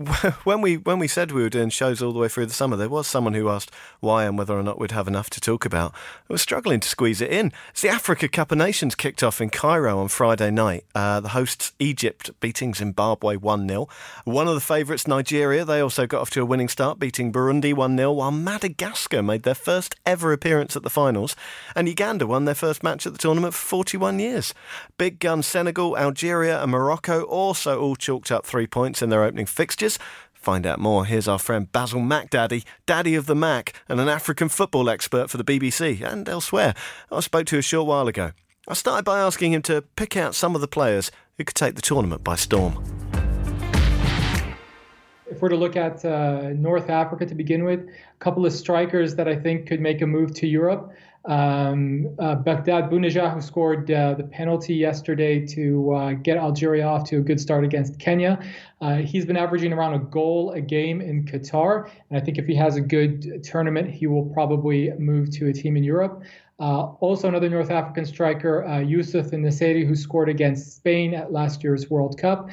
when we when we said we were doing shows all the way through the summer, there was someone who asked why and whether or not we'd have enough to talk about. I was struggling to squeeze it in. It's the Africa Cup of Nations kicked off in Cairo on Friday night. Uh, the hosts Egypt beating Zimbabwe one 0 One of the favourites, Nigeria, they also got off to a winning start, beating Burundi one 0 while Madagascar made their first ever appearance at the finals, and Uganda won their first match at the tournament for 41 years. Big gun Senegal, Algeria, and Morocco also all chalked up three points in their opening fixture fixtures. Find out more. Here's our friend Bassil Mikdadi, daddy of the Mac, and an African football expert for the BBC and elsewhere. I spoke to a short while ago. I started by asking him to pick out some of the players who could take the tournament by storm. If we're to look at uh, North Africa to begin with, a couple of strikers that I think could make a move to Europe. Um, uh, Baghdad Bounedjah, who scored uh, the penalty yesterday to uh, get Algeria off to a good start against Kenya. Uh, he's been averaging around a goal a game in Qatar, and I think if he has a good tournament, he will probably move to a team in Europe. Uh, also, another North African striker, uh, Youssef En-Nesyri, who scored against Spain at last year's World Cup.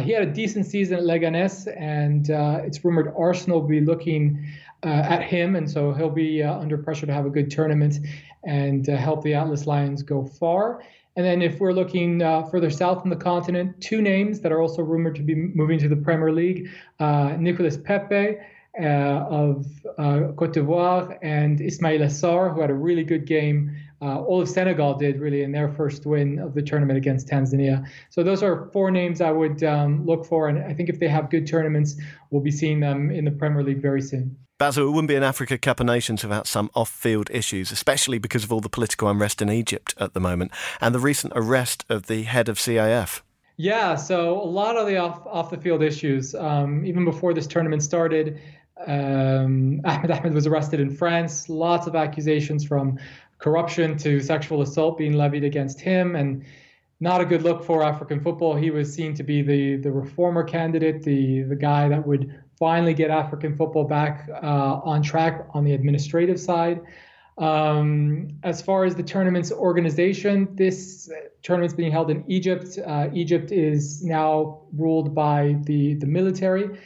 He had a decent season at Leganes, and it's rumored Arsenal will be looking uh, at him, and so he'll be uh, under pressure to have a good tournament and help the Atlas Lions go far. And then, if we're looking further south in the continent, two names that are also rumored to be moving to the Premier League Nicolas Pepe uh, of uh, Cote d'Ivoire and Ismaila Sarr, who had a really good game. Uh, all of Senegal did really in their first win of the tournament against Tanzania. So those are four names I would um, look for, and I think if they have good tournaments, we'll be seeing them in the Premier League very soon. Bassil, it wouldn't be an Africa Cup of Nations without some off field issues, especially because of all the political unrest in Egypt at the moment and the recent arrest of the head of CAF. Yeah, so a lot of the off, off the field issues, um, even before this tournament started, um, Ahmed Ahmed was arrested in France. Lots of accusations from corruption to sexual assault being levied against him, and not a good look for African football. He was seen to be the the reformer candidate, the the guy that would finally get African football back uh, on track on the administrative side. Um, as far as the tournament's organization, this tournament's being held in Egypt. Uh, Egypt is now ruled by the the military.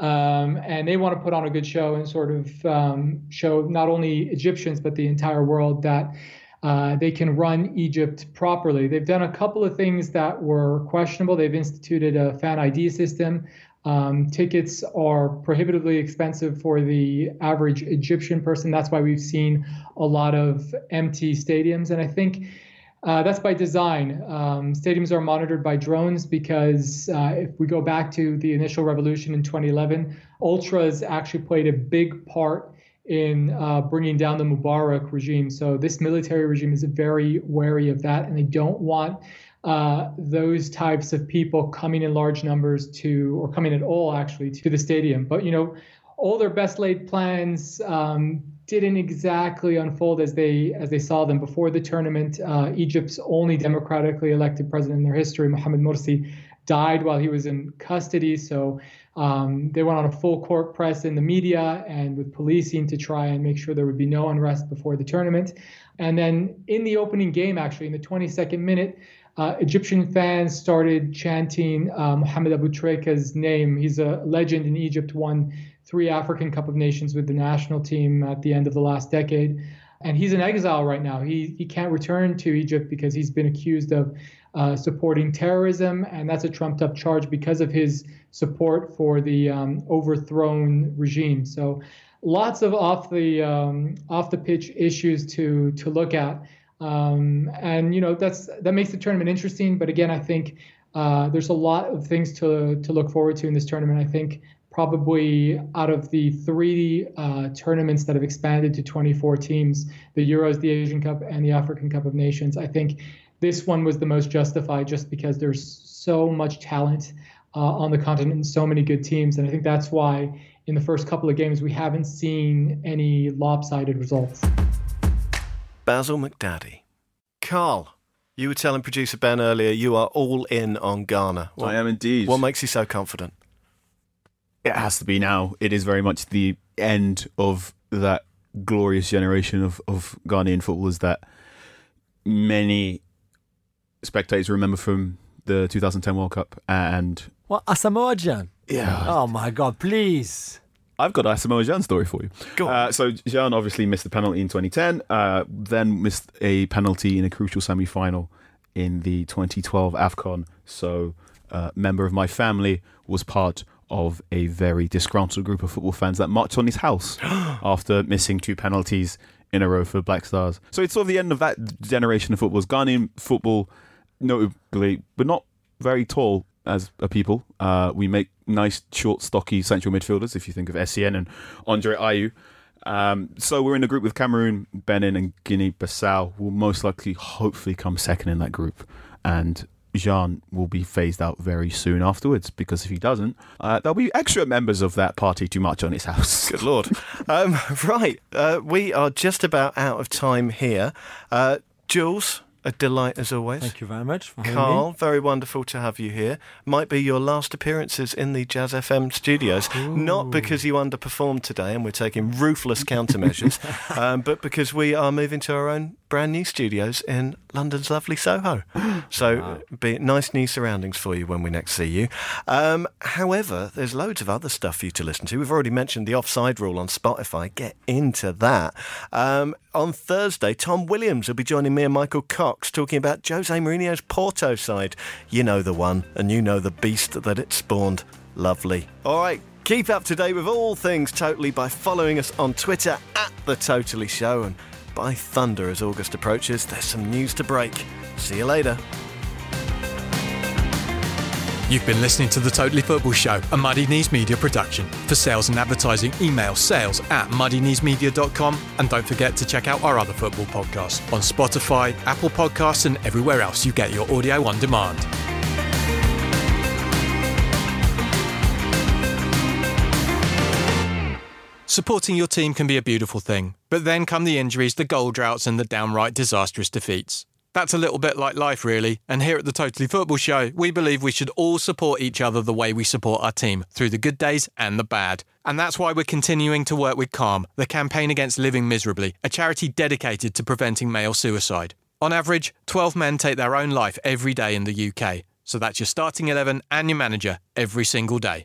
Um, and they want to put on a good show and sort of um, show not only Egyptians but the entire world that uh, they can run Egypt properly. They've done a couple of things that were questionable. They've instituted a fan ID system. Um, tickets are prohibitively expensive for the average Egyptian person. That's why we've seen a lot of empty stadiums. And I think uh, that's by design. Um, stadiums are monitored by drones because uh, if we go back to the initial revolution in 2011, ultras actually played a big part in uh, bringing down the Mubarak regime. So this military regime is very wary of that, and they don't want uh, those types of people coming in large numbers to, or coming at all actually, to the stadium. But you know, all their best laid plans um, didn't exactly unfold as they as they saw them before the tournament. Uh, Egypt's only democratically elected president in their history, Mohamed Morsi, died while he was in custody. So um, they went on a full court press in the media and with policing to try and make sure there would be no unrest before the tournament. And then in the opening game, actually in the 22nd minute. Uh, Egyptian fans started chanting uh, Mohamed Aboutrika's name. He's a legend in Egypt, won three African Cup of Nations with the national team at the end of the last decade. And he's in exile right now. He, he can't return to Egypt because he's been accused of uh, supporting terrorism, and that's a trumped up charge because of his support for the um, overthrown regime. So, lots of off the um, off the pitch issues to to look at, um, and you know that's that makes the tournament interesting. But again, I think uh, there's a lot of things to to look forward to in this tournament. I think probably out of the three uh, tournaments that have expanded to 24 teams the Euros, the Asian Cup, and the African Cup of Nations I think this one was the most justified just because there's so much talent uh, on the continent and so many good teams. And I think that's why in the first couple of games we haven't seen any lopsided results. Bassil Mikdadi. Carl, you were telling producer Ben earlier you are all in on Ghana. What, I am indeed. What makes you so confident? it has to be now. It is very much the end of that glorious generation of, of Ghanaian footballers that many spectators remember from the 2010 World Cup. And what Asamoah Gyan? Yeah. Oh my God! Please. I've got a Asamoah Gyan story for you. Go on. Uh, so Gyan obviously missed the penalty in 2010, uh, then missed a penalty in a crucial semi-final in the 2012 AFCON. So, uh, member of my family was part of a very disgruntled group of football fans that marched on his house after missing two penalties in a row for Black Stars. So it's sort of the end of that generation of footballers. Ghanaian football, notably, but not very tall as a people. Uh, we make nice, short, stocky central midfielders, if you think of Essien and Andre Ayew. Um, so we're in a group with Cameroon, Benin, and Guinea Bissau. Will most likely, hopefully, come second in that group. And Gyan will be phased out very soon afterwards because if he doesn't, uh, there'll be extra members of that party too much on his house. Good lord. um, right, uh, we are just about out of time here. Uh, Jules, a delight as always. Thank you very much. Carl, very wonderful to have you here. Might be your last appearances in the Jazz FM studios, Ooh. not because you underperformed today and we're taking ruthless countermeasures, um, but because we are moving to our own brand new studios in London's lovely Soho. So, be nice new surroundings for you when we next see you. Um, however, there's loads of other stuff for you to listen to. We've already mentioned the offside rule on Spotify. Get into that. Um, on Thursday, Tom Williams will be joining me and Michael Cox talking about Jose Mourinho's Porto side. You know the one, and you know the beast that it spawned. Lovely. All right. Keep up to date with all things Totally by following us on Twitter at The Totally Show. And by thunder, as August approaches, there's some news to break. See you later. You've been listening to The Totally Football Show, a Muddy Knees Media production. For sales and advertising, email sales at muddykneesmedia.com and don't forget to check out our other football podcasts on Spotify, Apple Podcasts, and everywhere else you get your audio on demand. Supporting your team can be a beautiful thing, but then come the injuries, the goal droughts, and the downright disastrous defeats. That's a little bit like life, really, and here at the Totally Football Show, we believe we should all support each other the way we support our team, through the good days and the bad. And that's why we're continuing to work with Calm, the campaign against living miserably, a charity dedicated to preventing male suicide. On average, 12 men take their own life every day in the UK. So that's your starting 11 and your manager every single day.